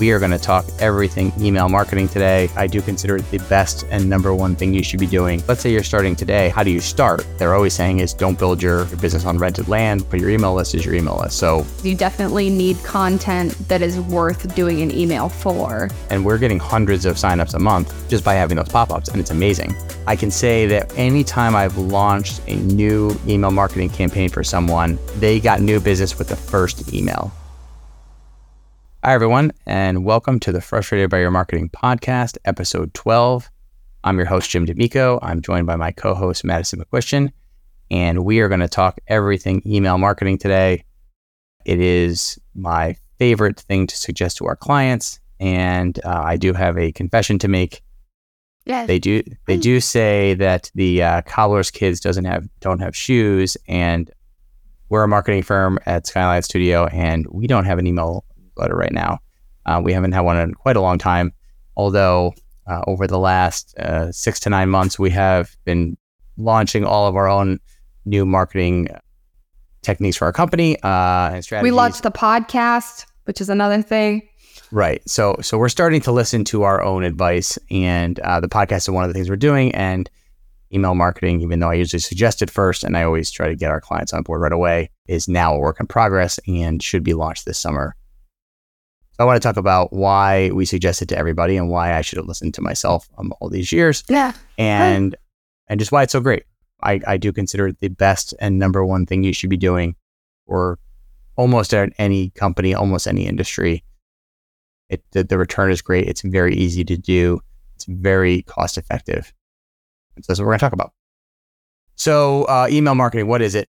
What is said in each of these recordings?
We are going to talk everything email marketing today. I do consider it the best and number one thing you should be doing. Let's say you're starting today. How do you start? They're always saying is don't build your, your business on rented land, but your email list is your email list. So you definitely need content that is worth doing an email for. And we're getting hundreds of signups a month just by having those pop-ups, and it's amazing. I can say that anytime I've launched a new email marketing campaign for someone, they got new business with the first email. Hi, everyone, and welcome to the Frustrated by Your Marketing podcast, episode 12. I'm your host, Jim D'Amico. I'm joined by my co host, Madison McQuistion, and we are going to talk everything email marketing today. It is my favorite thing to suggest to our clients, and uh, I do have a confession to make. Yes. They do. They do say that the uh, cobbler's kids doesn't have don't have shoes, and we're a marketing firm at SkyeLine Studio, and we don't have an email newsletter right now. Uh, we haven't had one in quite a long time, although uh, over the last uh, six to nine months, we have been launching all of our own new marketing techniques for our company uh, and strategies. We launched the podcast, which is another thing. Right. So, so we're starting to listen to our own advice, and uh, the podcast is one of the things we're doing. And email marketing, even though I usually suggest it first, and I always try to get our clients on board right away, is now a work in progress and should be launched this summer. So I want to talk about why we suggest it to everybody and why I should have listened to myself um, all these years. Yeah. And and just why it's so great. I, I do consider it the best and number one thing you should be doing or almost at any company, almost any industry. It the, the return is great. It's very easy to do. It's very cost effective. And so that's what we're going to talk about. So uh, email marketing, what is it?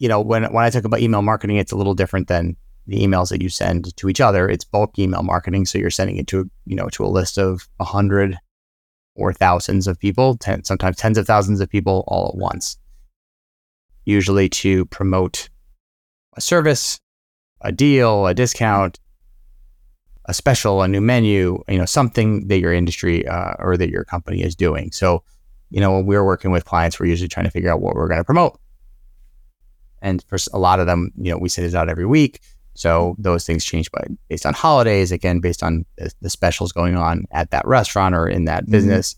You know, when when I talk about email marketing, it's a little different than the emails that you send to each other. It's bulk email marketing, so you're sending it to you know to a list of a hundred or thousands of people, ten, sometimes tens of thousands of people all at once. Usually to promote a service, a deal, a discount, a special, a new menu, you know, something that your industry uh, or that your company is doing. So, you know, when we're working with clients, we're usually trying to figure out what we're going to promote. And for a lot of them, you know, we send it out every week. So those things change by based on holidays, again, based on the, the specials going on at that restaurant or in that mm-hmm. business,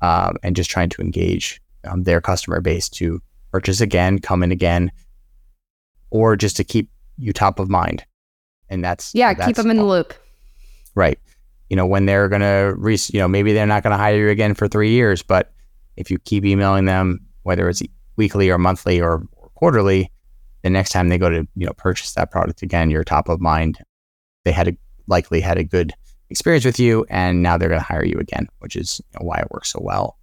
um, and just trying to engage um, their customer base to purchase again, come in again, or just to keep you top of mind. And that's yeah, that's keep them in the loop. Right. You know, when they're going to, re- you know, maybe they're not going to hire you again for three years, but if you keep emailing them, whether it's weekly or monthly or, or quarterly, the next time they go to you know purchase that product again, you're top of mind. They had a, likely had a good experience with you, and now they're going to hire you again, which is you know, why it works so well.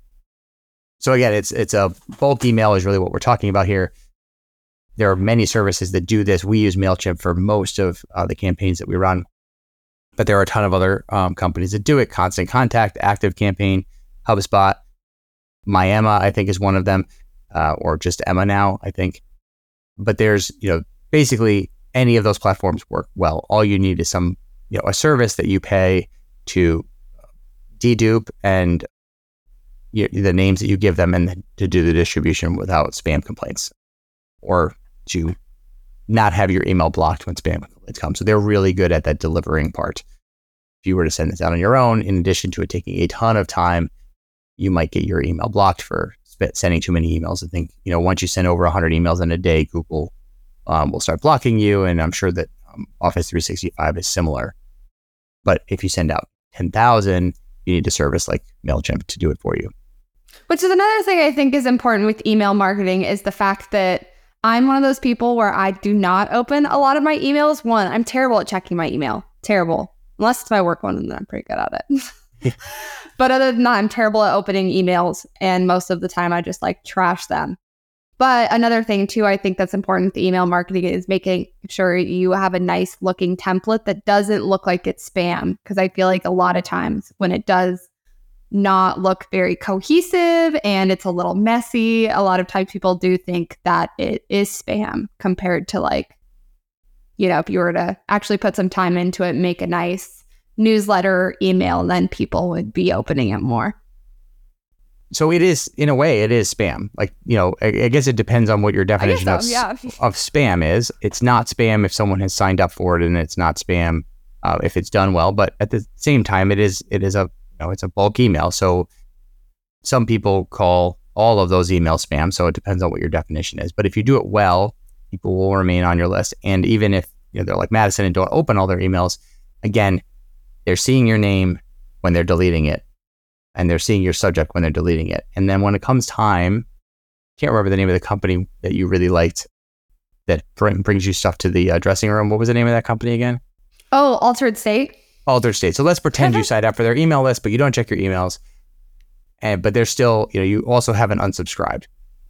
So again, it's it's a bulk email is really what we're talking about here. There are many services that do this. We use Mailchimp for most of uh, the campaigns that we run, but there are a ton of other um, companies that do it. Constant Contact, Active Campaign, HubSpot, MyEmma, I think is one of them, uh, or just Emma now, I think but there's, you know, basically any of those platforms work well. All you need is some, you know, a service that you pay to dedupe and you, the names that you give them and to do the distribution without spam complaints or to not have your email blocked when spam complaints come. So they're really good at that delivering part. If you were to send this out on your own, in addition to it taking a ton of time, you might get your email blocked for sending too many emails. I think, you know, once you send over 100 emails in a day, Google um, will start blocking you. And I'm sure that um, Office 365 is similar. But if you send out 10,000, you need a service like MailChimp to do it for you. Which is another thing I think is important with email marketing is the fact that I'm one of those people where I do not open a lot of my emails. One, I'm terrible at checking my email. Terrible. Unless it's my work one, and then I'm pretty good at it. But other than that, I'm terrible at opening emails. And most of the time, I just like trash them. But another thing, too, I think that's important with email marketing is making sure you have a nice looking template that doesn't look like it's spam. Because I feel like a lot of times when it does not look very cohesive and it's a little messy, a lot of times people do think that it is spam compared to like, you know, if you were to actually put some time into it, make a nice newsletter email, then people would be opening it more. So it is, in a way, it is spam. Like, you know, I, I guess it depends on what your definition so, of, yeah. of spam is. It's not spam if someone has signed up for it and it's not spam uh, if it's done well. But at the same time, it is it is a you know it's a bulk email. So some people call all of those emails spam. So it depends on what your definition is. But if you do it well, people will remain on your list. And even if you know, they're like Madison and don't open all their emails, again, they're seeing your name when they're deleting it, and they're seeing your subject when they're deleting it. And then when it comes time, can't remember the name of the company that you really liked that brings you stuff to the uh, dressing room. What was the name of that company again? Oh, Altered State. Altered State. So let's pretend you signed up for their email list, but you don't check your emails. And but they're still, you know, you also haven't unsubscribed.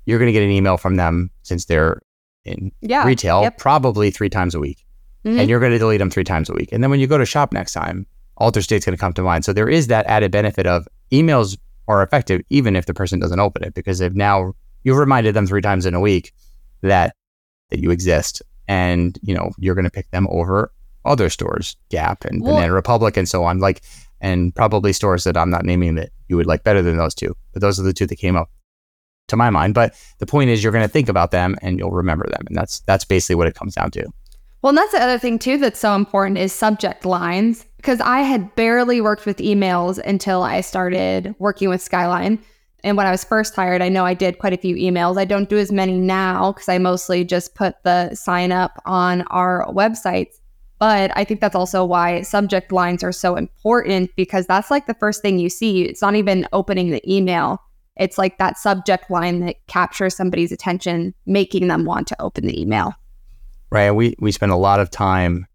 You're going to get an email from them since they're in yeah, retail, yep. probably three times a week, Mhm. and you're going to delete them three times a week. And then when you go to shop next time, Altered State's going to come to mind. So there is that added benefit of emails are effective even if the person doesn't open it because they've now you've reminded them three times in a week that that you exist, and you know you're going to pick them over other stores, Gap and Well- Banana Republic and so on, like and probably stores that I'm not naming that you would like better than those two. But those are the two that came up to my mind. But the point is, you're going to think about them and you'll remember them, and that's that's basically what it comes down to. Well, and that's the other thing too that's so important is subject lines. Because I had barely worked with emails until I started working with SkyeLine. And when I was first hired, I know I did quite a few emails. I don't do as many now because I mostly just put the sign up on our websites. But I think that's also why subject lines are so important because that's like the first thing you see. It's not even opening the email, it's like that subject line that captures somebody's attention, making them want to open the email. right? We we spend a lot of time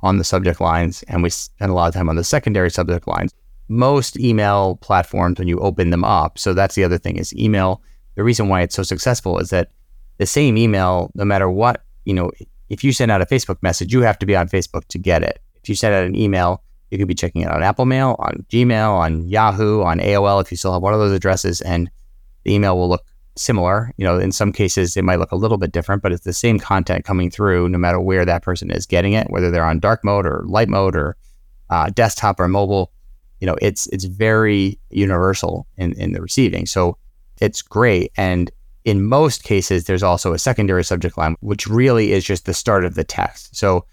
on the subject lines, and we spend a lot of time on the secondary subject lines. Most email platforms, when you open them up, so that's the other thing is email. The reason why it's so successful is that the same email, no matter what, you know, if you send out a Facebook message, you have to be on Facebook to get it. If you send out an email, you could be checking it on Apple Mail, on Gmail, on Yahoo, on AOL, if you still have one of those addresses, and the email will look similar. You know, in some cases it might look a little bit different, but it's the same content coming through no matter where that person is getting it, whether they're on dark mode or light mode or uh, desktop or mobile. You know, it's it's very universal in, in the receiving. So it's great. And in most cases, there's also a secondary subject line, which really is just the start of the text. So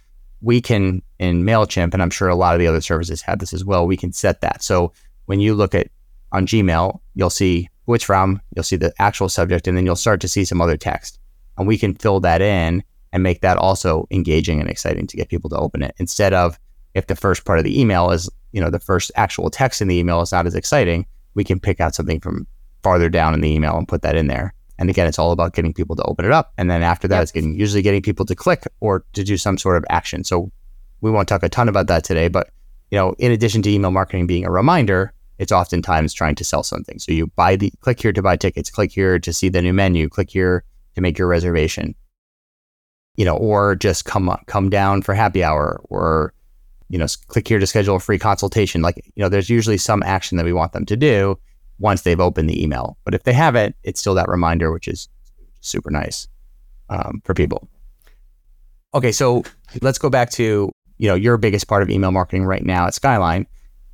we can in MailChimp, and I'm sure a lot of the other services have this as well, we can set that. So when you look at on Gmail, you'll see who it's from, you'll see the actual subject, and then you'll start to see some other text. And we can fill that in and make that also engaging and exciting to get people to open it. Instead of if the first part of the email is, you know, the first actual text in the email is not as exciting, we can pick out something from farther down in the email and put that in there. And again, it's all about getting people to open it up. And then after that, Yep. it's getting usually getting people to click or to do some sort of action. So we won't talk a ton about that today, but you know, in addition to email marketing being a reminder, it's oftentimes trying to sell something. So you buy the click here to buy tickets, click here to see the new menu, click here to make your reservation. You know, or just come come down for happy hour, or you know, click here to schedule a free consultation. Like you know, there's usually some action that we want them to do once they've opened the email. But if they haven't, it's still that reminder, which is super nice um, for people. Okay, so let's go back to you know your biggest part of email marketing right now at SkyeLine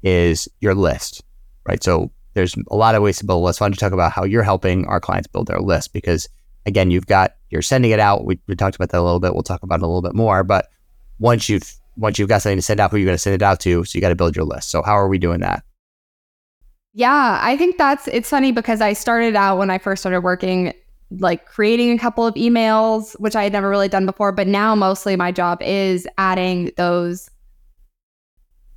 is your list, right? So there's a lot of ways to build a list. Why don't you talk about how you're helping our clients build their list? Because again, you've got you're sending it out. We, we talked about that a little bit. We'll talk about it a little bit more. But once you've once you've got something to send out, who you're going to send it out to? So you got to build your list. So how are we doing that? Yeah, I think that's it's funny because I started out when I first started working like creating a couple of emails, which I had never really done before, but now mostly my job is adding those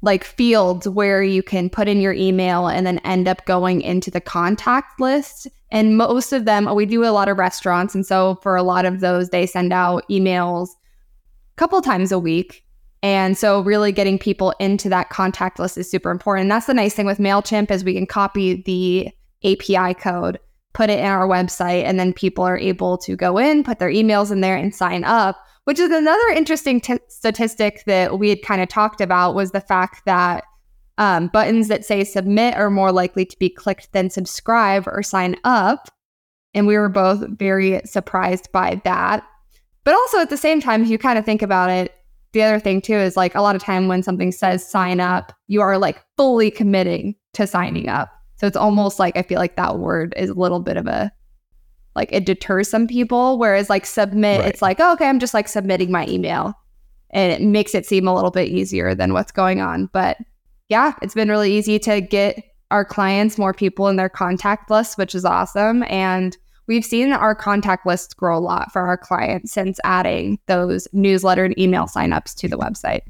like fields where you can put in your email and then end up going into the contact list. And most of them, we do a lot of restaurants. And so for a lot of those, they send out emails a couple times a week. And so really getting people into that contact list is super important. And that's the nice thing with MailChimp is we can copy the API code, put it in our website, and then people are able to go in, put their emails in there and sign up, which is another interesting t- statistic that we had kind of talked about was the fact that um, buttons that say submit are more likely to be clicked than subscribe or sign up. And we were both very surprised by that. But also at the same time, if you kind of think about it, the other thing too is like a lot of time when something says sign up, you are like fully committing to signing up. So it's almost like I feel like that word is a little bit of a like it deters some people. Whereas like submit, Right. it's like, oh, okay, I'm just like submitting my email. and it makes it seem a little bit easier than what's going on. But yeah, it's been really easy to get our clients more people in their contact list, which is awesome. And we've seen our contact lists grow a lot for our clients since adding those newsletter and email signups to the website.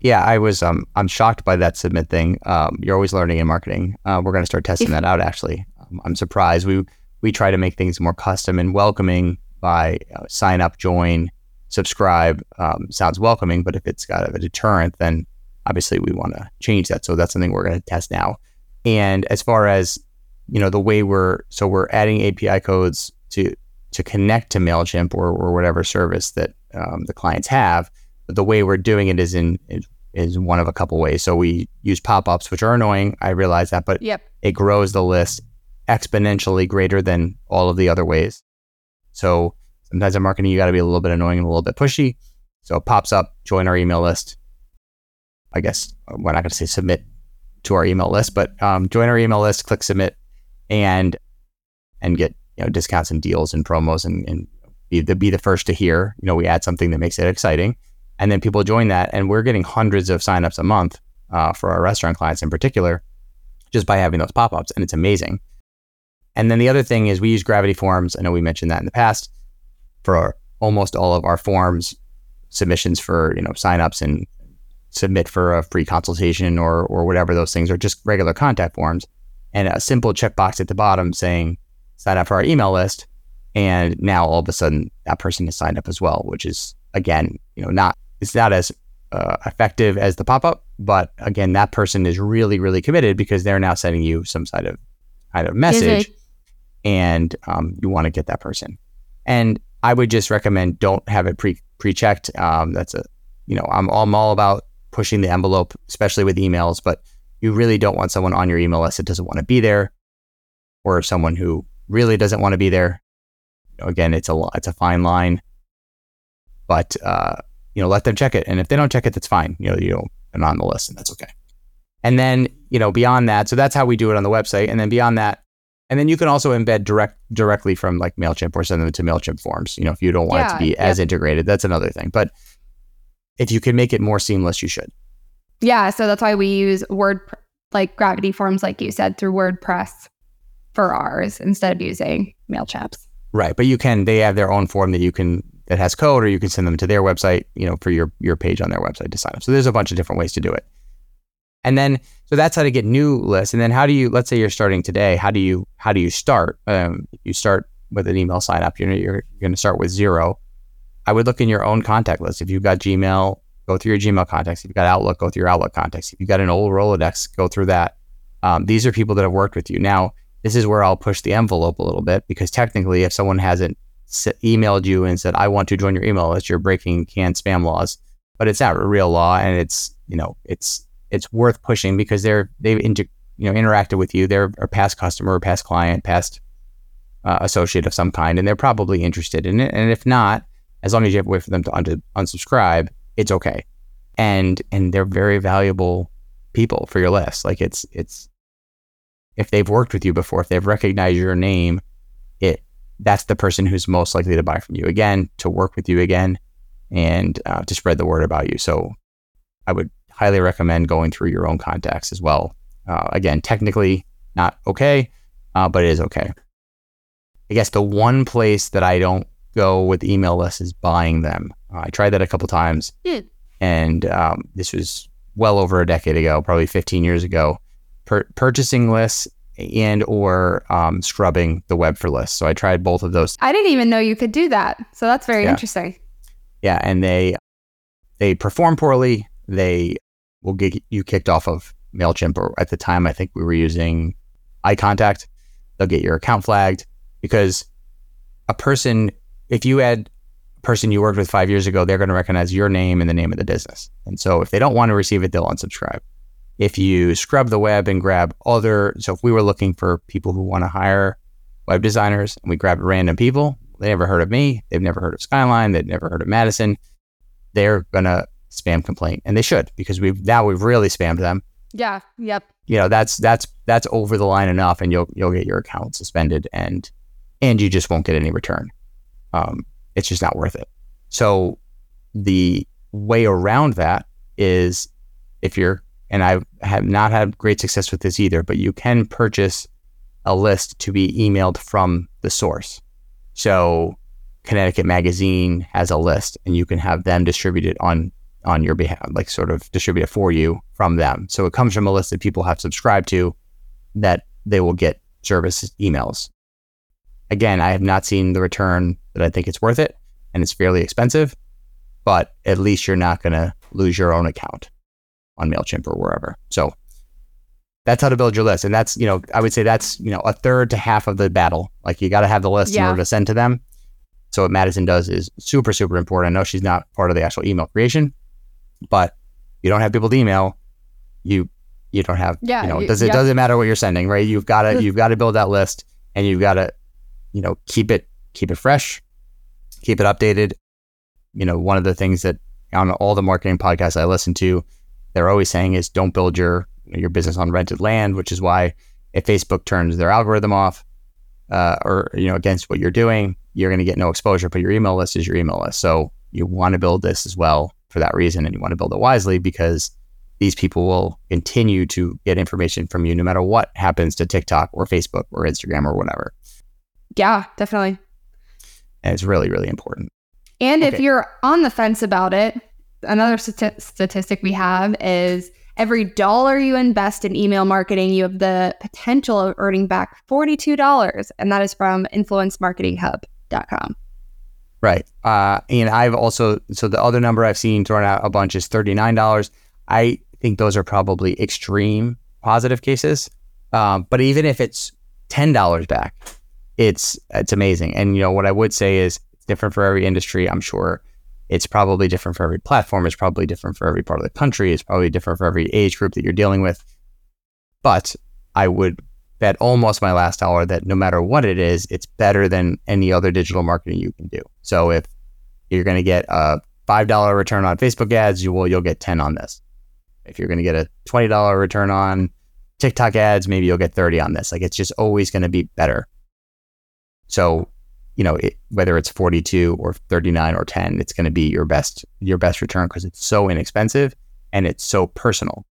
Yeah, I was. Um, I'm shocked by that submit thing. Um, you're always learning in marketing. Uh, we're going to start testing that out. Actually, um, I'm surprised. We we try to make things more custom and welcoming by uh, sign up, join, subscribe. Um, sounds welcoming, but if it's got a deterrent, then obviously we want to change that. So that's something we're going to test now. And as far as you know, the way we're so we're adding API codes to to connect to Mailchimp or or whatever service that um, the clients have the way we're doing it is in is, is one of a couple ways. So we use pop-ups, which are annoying. I realize that, but yep. it grows the list exponentially greater than all of the other ways. So sometimes in marketing, you got to be a little bit annoying and a little bit pushy. So it pops up, join our email list. I guess we're not going to say submit to our email list, but um, join our email list, click submit, and and get you know discounts and deals and promos and, and be the be the first to hear. You know, we add something that makes it exciting and then people join that, and we're getting hundreds of signups a month uh, for our restaurant clients in particular, just by having those pop ups, and it's amazing. And then the other thing is we use Gravity Forms. I know we mentioned that in the past for our, almost all of our forms submissions for you know signups and submit for a free consultation or or whatever those things are just regular contact forms and a simple checkbox at the bottom saying sign up for our email list and now all of a sudden that person is signed up as well which is again you know not it's not as uh, effective as the pop up, but again, that person is really, really committed because they're now sending you some sort of kind of message, and um, you want to get that person. And I would just recommend don't have it pre pre checked. Um, that's a you know I'm, I'm all about pushing the envelope, especially with emails, but you really don't want someone on your email list that doesn't want to be there, or someone who really doesn't want to be there. again, it's a it's a fine line, but uh, you know, let them check it. And if they don't check it, that's fine. You know, you know, they're not on the list and that's okay. And then, you know, beyond that, so that's how we do it on the website. And then beyond that, and then you can also embed direct directly from like MailChimp or send them to MailChimp forms, you know, if you don't want yeah, it to be as integrated. That's another thing. But if you can make it more seamless, you should. Yeah. So that's why we use Word like Gravity Forms, like you said, through WordPress for ours instead of using MailChimp's. Right. But you can, they have their own form that you can that has code, or you can send them to their website, you know, for your your page on their website to sign up. So there's a bunch of different ways to do it. And then so that's how to get new lists. And then how do you let's say you're starting today, how do you how do you start? Um, you start with an email sign up. You're you're, going to start with zero. I would look in your own contact list. If you've got Gmail, go through your Gmail contacts. If you've got Outlook, go through your Outlook contacts. If you've got an old Rolodex, go through that. Um, these are people that have worked with you. Now, this is where I'll push the envelope a little bit because technically, if someone hasn't emailed you and said, I want to join your email list, you're breaking CAN-SPAM laws. But it's not a real law and it's, you know, it's it's worth pushing because they're they've inter, you know interacted with you. They're a past customer, past client, past uh, associate of some kind, and they're probably interested in it. And if not, as long as you have a way for them to un- unsubscribe, it's okay. And and they're very valuable people for your list. Like it's it's if they've worked with you before, if they've recognized your name, that's the person who's most likely to buy from you again, to work with you again, and uh, to spread the word about you. So I would highly recommend going through your own contacts as well. Uh, again, technically not okay, uh, but it is okay. I guess the one place that I don't go with email lists is buying them. Uh, I tried that a couple times, mm. and um, this was well over a decade ago, probably 15 years ago. Purchasing lists and or um, scrubbing the web for lists. So I tried both of those. I didn't even know you could do that. So that's very yeah. interesting. Yeah, and they they perform poorly. They will get you kicked off of Mailchimp. Or at the time, I think we were using iContact. They'll get your account flagged because a person, if you had a person you worked with five years ago, they're going to recognize your name and the name of the business. And so if they don't want to receive it, they'll unsubscribe if you scrub the web and grab other, so if we were looking for people who want to hire web designers and we grabbed random people, they never heard of me, they've never heard of SkyeLine, they've never heard of Madison, they're gonna spam complaint, and they should because we've now we've really spammed them. Yeah. Yep. You know that's that's that's over the line enough, and you'll you'll get your account suspended, and and you just won't get any return. Um, it's just not worth it. So the way around that is if you're, and I have not had great success with this either, but you can purchase a list to be emailed from the source. So Connecticut Magazine has a list and you can have them distribute it on on your behalf, like sort of distribute it for you from them. So it comes from a list that people have subscribed to that they will get service emails. Again, I have not seen the return that I think it's worth it and it's fairly expensive, but at least you're not going to lose your own account on MailChimp or wherever. So that's how to build your list. And that's, you know, I would say that's, you know, a third to half of the battle. Like you got to have the list in order to send to them. So what Madison does is super, super important. I know she's not part of the actual email creation, but you don't have people to email, you you don't have Yeah, you know, does it yeah. doesn't matter what you're sending, right? You've got to you've got to build that list and you've got to, you know, keep it keep it fresh, keep it updated. You know, one of the things that on all the marketing podcasts I listen to, they're always saying is don't build your your business on rented land, which is why if Facebook turns their algorithm off uh, or you know against what you're doing, you're going to get no exposure. But your email list is your email list, so you want to build this as well for that reason, and you want to build it wisely because these people will continue to get information from you no matter what happens to TikTok or Facebook or Instagram or whatever. Yeah, definitely. And it's really, really important. And if you're on the fence about it, another stati- statistic we have is every dollar you invest in email marketing, you have the potential of earning back $42. And that is from influencemarketinghub.com. Right. Uh, and I've also, so the other number I've seen thrown out a bunch is $39. I think those are probably extreme positive cases. Um, but even if it's $10 back, it's, it's amazing. And, you know, what I would say is different for every industry. I'm sure it's probably different for every platform. It's probably different for every part of the country. It's probably different for every age group that you're dealing with. But I would bet almost my last dollar that no matter what it is, it's better than any other digital marketing you can do. So if you're going to get a five dollar return on Facebook ads, you will you'll get ten on this. If you're going to get a twenty dollar return on TikTok ads, maybe you'll get thirty on this. Like it's just always going to be better. So you know it, whether it's forty two or thirty nine or ten, it's going to be your best your best return because it's so inexpensive and it's so personal.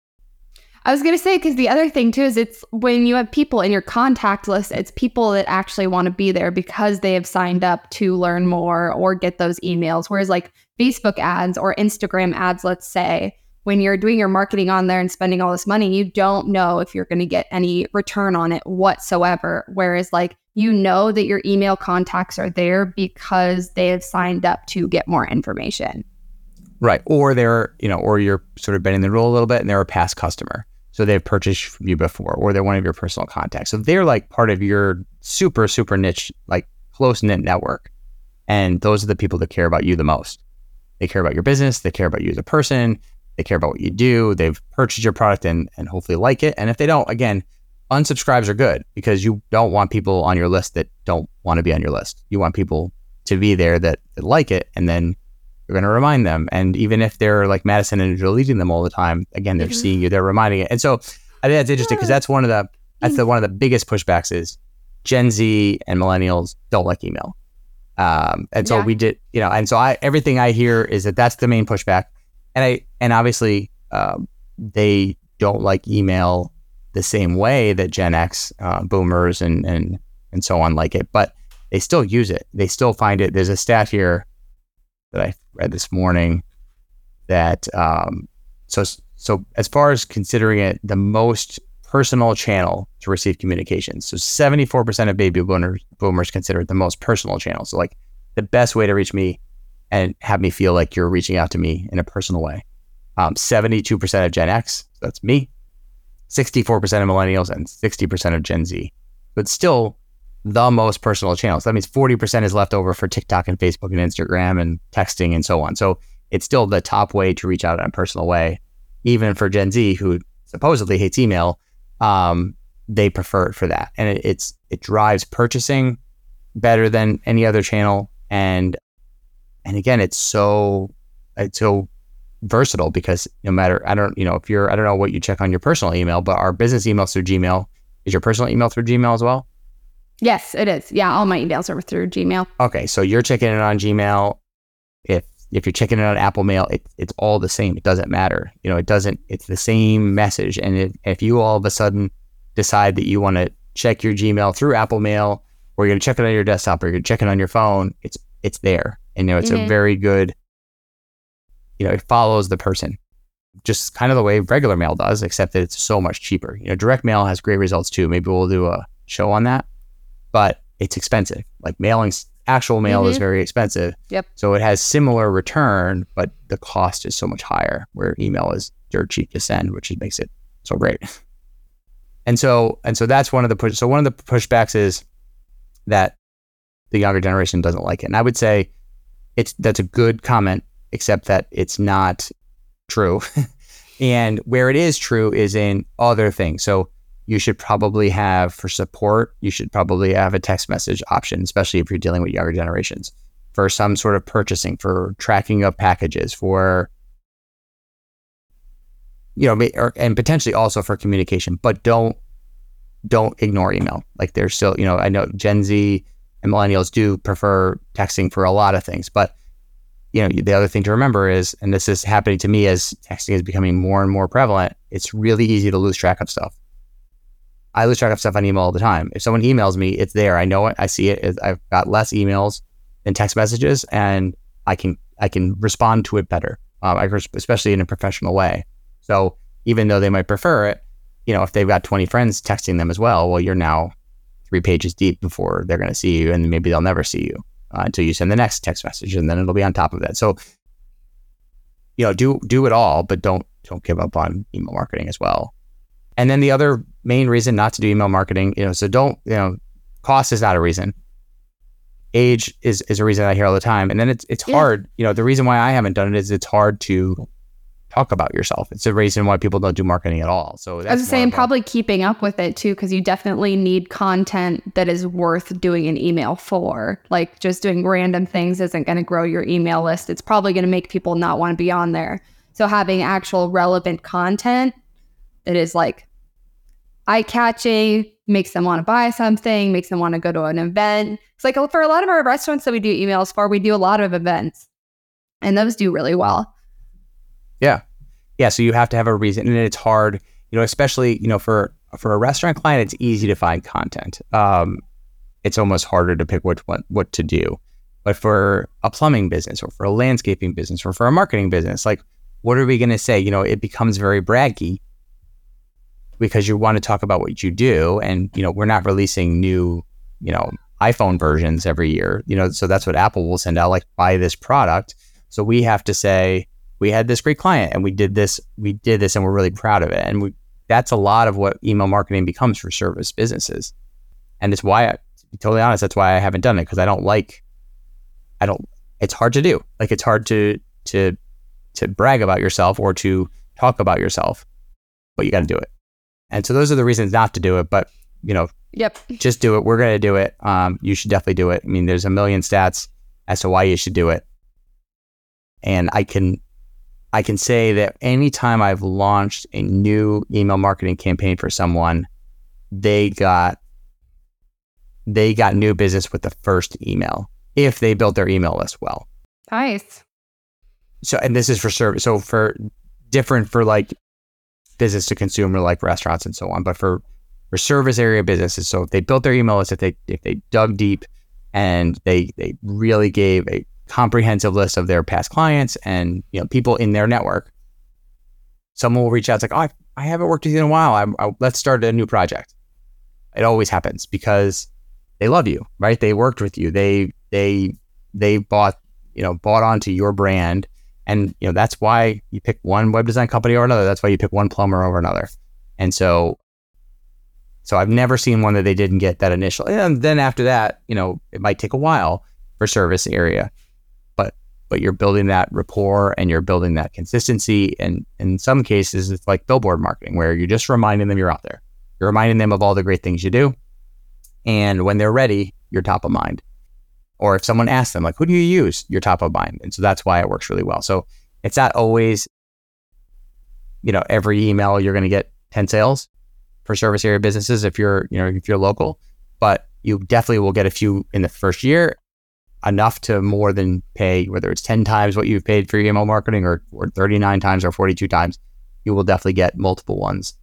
I was going to say, because the other thing too is it's when you have people in your contact list, it's people that actually want to be there because they have signed up to learn more or get those emails. Whereas like Facebook ads or Instagram ads, let's say, when you're doing your marketing on there and spending all this money, you don't know if you're going to get any return on it whatsoever. Whereas like you know that your email contacts are there because they have signed up to get more information. Right. Or they're, you know, or you're sort of bending the rule a little bit and they're a past customer. So they've purchased from you before, or they're one of your personal contacts. So they're like part of your super, super niche, like close knit network. And those are the people that care about you the most. They care about your business. They care about you as a person. They care about what you do. They've purchased your product and, and hopefully like it. And if they don't, again, unsubscribes are good because you don't want people on your list that don't want to be on your list. You want people to be there that, that like it. And then you're going to remind them. And even if they're like Madison and deleting them all the time, again, they're Mhm. seeing you, they're reminding it. And so I think that's interesting because that's one of the that's the one of the biggest pushbacks is Gen Z and millennials don't like email. Um, and so Yeah. we did, you know, and so I everything I hear is that that's the main pushback, and I and obviously um, they don't like email the same way that Gen X, uh, Boomers, and and and so on like it, but they still use it. They still find it. There's a stat here that I read this morning that um, so so as far as considering it the most personal channel to receive communications, so 74% of baby boomers boomers consider it the most personal channel. So like the best way to reach me and have me feel like you're reaching out to me in a personal way. Um, 72% of Gen X, so that's me, 64% of millennials, and 60% of Gen Z. But still the most personal channels. That means 40% is left over for TikTok and Facebook and Instagram and texting and so on. So it's still the top way to reach out in a personal way, even for Gen Z who supposedly hates email. Um, they prefer it for that, and it, it's it drives purchasing better than any other channel. And and again, it's so it's so versatile because no matter I don't you know if you're I don't know what you check on your personal email, but our business emails through Gmail is your personal email through Gmail as well. Yes, it is. Yeah, all my emails are through Gmail. Okay, so you're checking it on Gmail. If if you're checking it on Apple Mail, it, it's all the same. It doesn't matter. You know, it doesn't. It's the same message. And it, if you all of a sudden decide that you want to check your Gmail through Apple Mail, or you're going to check it on your desktop, or you're going to check it on your phone, it's it's there. And you know, it's Mhm. a very good. You know, it follows the person, just kind of the way regular mail does, except that it's so much cheaper. You know, direct mail has great results too. Maybe we'll do a show on that, but it's expensive. Like mailing actual mail is Mhm. very expensive. Yep. So it has similar return, but the cost is so much higher. Where email is dirt cheap to send, which makes it so great. And so and so that's one of the push. So one of the pushbacks is that the younger generation doesn't like it, and I would say it's that's a good comment, except that it's not true. and where it is true is in other things. So you should probably have for support, you should probably have a text message option, especially if you're dealing with younger generations for some sort of purchasing, for tracking of packages, for you know, or, and potentially also for communication. But don't don't ignore email. Like there's still, you know, I know Gen Z and millennials do prefer texting for a lot of things, but you know, the other thing to remember is, and this is happening to me as texting is becoming more and more prevalent. It's really easy to lose track of stuff. I lose track of stuff on email all the time. If someone emails me, it's there. I know it. I see it. I've got less emails than text messages, and I can I can respond to it better. Um, especially in a professional way. So even though they might prefer it, you know, if they've got 20 friends texting them as well, well, you're now three pages deep before they're going to see you, and maybe they'll never see you uh, until you send the next text message, and then it'll be on top of that. So, you know, do do it all, but don't don't give up on email marketing as well. And then the other main reason not to do email marketing, you know, so don't, you know, cost is not a reason. Age is is a reason I hear all the time, and then it's it's Yeah. hard. You know, the reason why I haven't done it is it's hard to talk about yourself. It's a reason why people don't do marketing at all. So that's I was saying probably keeping up with it too, because you definitely need content that is worth doing an email for. Like just doing random things isn't going to grow your email list. It's probably going to make people not want to be on there. So having actual relevant content that is like eye catching, makes them want to buy something, makes them want to go to an event. It's like for a lot of our restaurants that we do emails for, we do a lot of events, and those do really well. yeah so you have to have a reason and it's hard you know especially you know for for a restaurant client it's easy to find content. Um it's almost harder to pick what what, what to do. But for a plumbing business or for a landscaping business or for a marketing business like what are we going to say? You know it becomes very braggy because you want to talk about what you do and you know we're not releasing new you know iphone versions every year. You know so that's what apple will send out like buy this product. So we have to say we had this great client and we did this we did this and we're really proud of it. And we that's a lot of what email marketing becomes for service businesses. And it's why I, to be totally honest that's why i haven't done it because i don't like i don't it's hard to do. Like it's hard to to to brag about yourself or to talk about yourself but you got to do it. And so those are the reasons not to do it but you know Yep. just do it. We're going to do it. Um, you should definitely do it. I mean there's a million stats as to why you should do it. And i can I can say that anytime I've launched a new email marketing campaign for someone, they got they got new business with the first email if they built their email list well. Nice. So and this is for service so for different for like business to consumer like restaurants and so on, but for for service area businesses. So if they built their email list, if they if they dug deep and they they really gave a comprehensive list of their past clients and you know people in their network. Someone will reach out. It's like, oh, I, haven't worked with you in a while. I, I, let's start a new project. It always happens because they love you, right? They worked with you. They they they bought you know bought onto your brand, and you know that's why you pick one web design company or another. That's why you pick one plumber over another. And so so I've never seen one that they didn't get that initial. And then after that, you know, it might take a while for service area but you're building that rapport and you're building that consistency. And in some cases, it's like billboard marketing, where you're just reminding them you're out there. You're reminding them of all the great things you do. And when they're ready, you're top of mind. Or if someone asks them, like, who do you use? You're top of mind. And so that's why it works really well. So it's not always, you know, every email you're going to get 10 sales for service area businesses if you're, you know, if you're local, but you definitely will get a few in the first year enough to more than pay, whether it's 10 times what you've paid for your email marketing or, or 39 times or 42 times, you will definitely get multiple ones.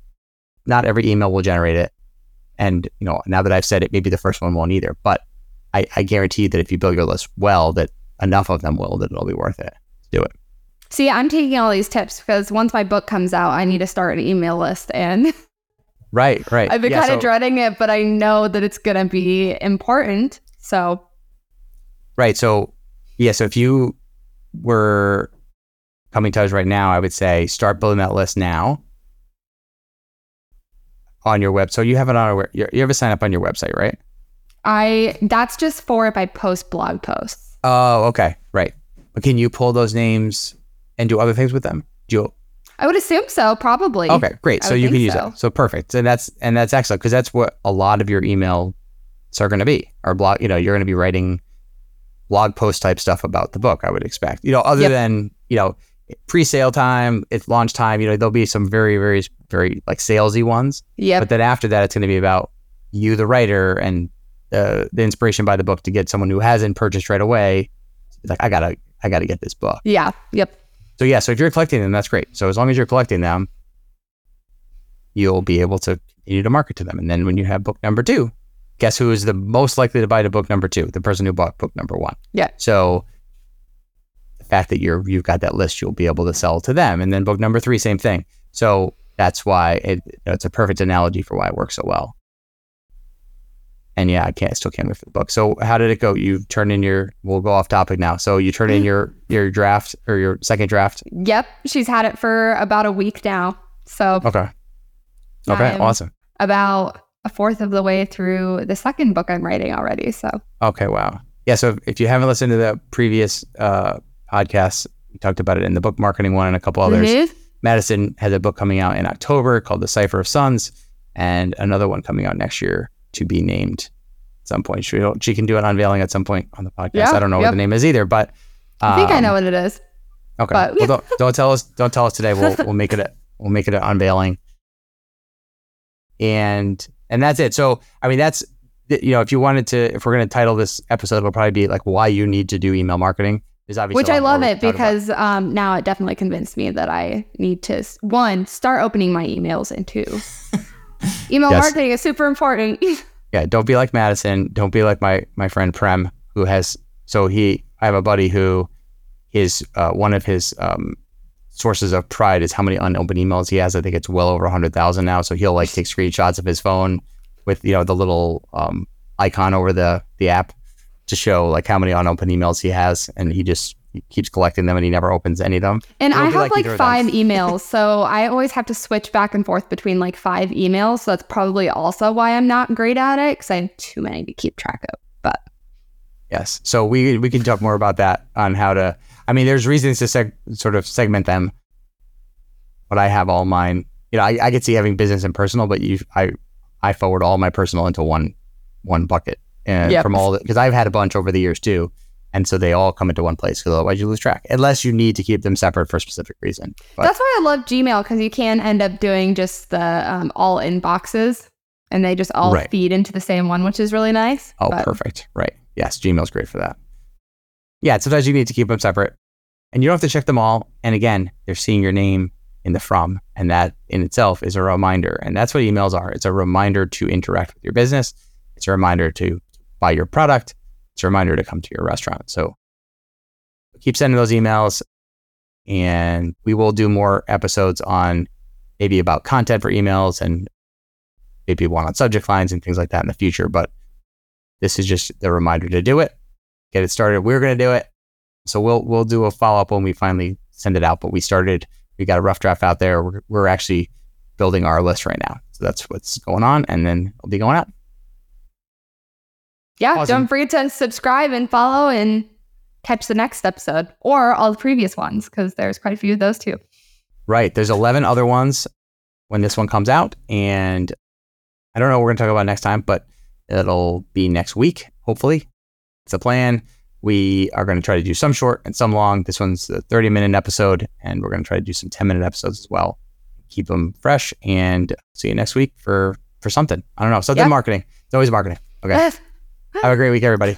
Not every email will generate it. And, you know, now that I've said it, maybe the first one won't either. But I, I guarantee that if you build your list well, that enough of them will, that it'll be worth it. Do it. See, I'm taking all these tips because once my book comes out, I need to start an email list. And Right, right. I've been Yeah, kind of dreading it, but I know that it's going to be important. So, Right. So, yeah. So if you were coming to us right now, I would say start building that list now on your web. So you have it on our, you you have a sign up on your website, right? I that's just for if I post blog posts. Oh, okay. Right. But can you pull those names and do other things with them? Do you, I would assume so, probably. okay, great. I So you can use so. it. So perfect. And that's, and that's excellent because that's what a lot of your emails are going to be or blog, you know, you're going to be writing blog post type stuff about the book, I would expect. You know, other Yep. than, you know, pre-sale time, it's launch time, you know, there'll be some very, very, very like salesy ones. Yeah. But then after that, it's going to be about you, the writer, and the the inspiration by the book to get someone who hasn't purchased right away. Like, I gotta, I gotta get this book. yeah. Yep. So yeah, so if you're collecting them, that's great. So as long as you're collecting them, you'll be able to continue to market to them. And then when you have book number two, guess who is the most likely to buy to book number two? The person who bought book number one. Yeah. So the fact that you're you've got that list, you'll be able to sell to them. And then book number three, same thing. So that's why it, it's a perfect analogy for why it works so well. And yeah, I can't I still can't wait for the book. So how did it go? You turn in your we'll go off topic now. So you turn in mm-hmm. your your draft or your second draft. Yep. She's had it for about a week now. So Okay. Okay, I'm awesome. about a fourth of the way through the second book I'm writing already. So Okay, wow. Yeah, so if you haven't listened to the previous uh, podcasts, we talked about it in the book marketing one and a couple others. Mhm. Madison has a book coming out in October called The Cipher of Suns, and another one coming out next year to be named at some point. She, she can do an unveiling at some point on the podcast. Yeah, I don't know what the name is either, but I think I um, know what it is. Okay. but- well, don't, don't tell us. Don't tell us today. We'll we'll make it. A, we'll make it an unveiling. And and that's it. So I mean, that's you know, if you wanted to, if we're going to title this episode, it'll probably be like why you need to do email marketing. There's obviously Which I love it can talk about. because um, now it definitely convinced me that I need to one start opening my emails and two email Yes. marketing is super important. yeah, don't be like Madison. Don't be like my my friend Prem, who has. So he, I have a buddy who is uh, one of his um, sources of pride is how many unopened emails he has. I think it's well over hundred thousand now. So he'll like take screenshots of his phone with you know the little um, icon over the the app to show like how many unopened emails he has, and he just he keeps collecting them and he never opens any of them. And I have like like, either of them. five emails, so I always have to switch back and forth between like five emails. So that's probably also why I'm not great at it because I have too many to keep track of. But Yes. So we we can talk more about that on how to. I mean, there's reasons to seg- sort of segment them, but I have all mine. You know, I, I could see having business and personal, but you, I, I forward all my personal into one, one bucket, and Yep. from all because I've had a bunch over the years too, and so they all come into one place because otherwise you lose track unless you need to keep them separate for a specific reason. But that's why I love Gmail because you can end up doing just the um, all inboxes and they just all Right. feed into the same one, which is really nice. Oh, But- perfect. Right. Yes, Gmail's great for that. Yeah, sometimes you need to keep them separate. And you don't have to check them all. And again, they're seeing your name in the from, and that in itself is a reminder. And that's what emails are. It's a reminder to interact with your business. It's a reminder to buy your product. It's a reminder to come to your restaurant. So keep sending those emails and we will do more episodes on maybe about content for emails and maybe one on subject lines and things like that in the future. But this is just the reminder to do it, get it started. We're going to do it. So we'll we'll do a follow up when we finally send it out. But we started. We got a rough draft out there. We're we're actually building our list right now. So that's what's going on, and then it'll be going out. Yeah, Awesome. don't forget to subscribe and follow and catch the next episode or all the previous ones because there's quite a few of those too. Right. There's 11 other ones when this one comes out, and I don't know what we're going to talk about next time, but it'll be next week. Hopefully, it's a plan. We are going to try to do some short and some long. This one's a 30 minute episode, and we're going to try to do some 10 minute episodes as well. Keep them fresh, and see you next week for for something. I don't know, something Yeah. marketing. It's always marketing. Okay. Have a great week, everybody.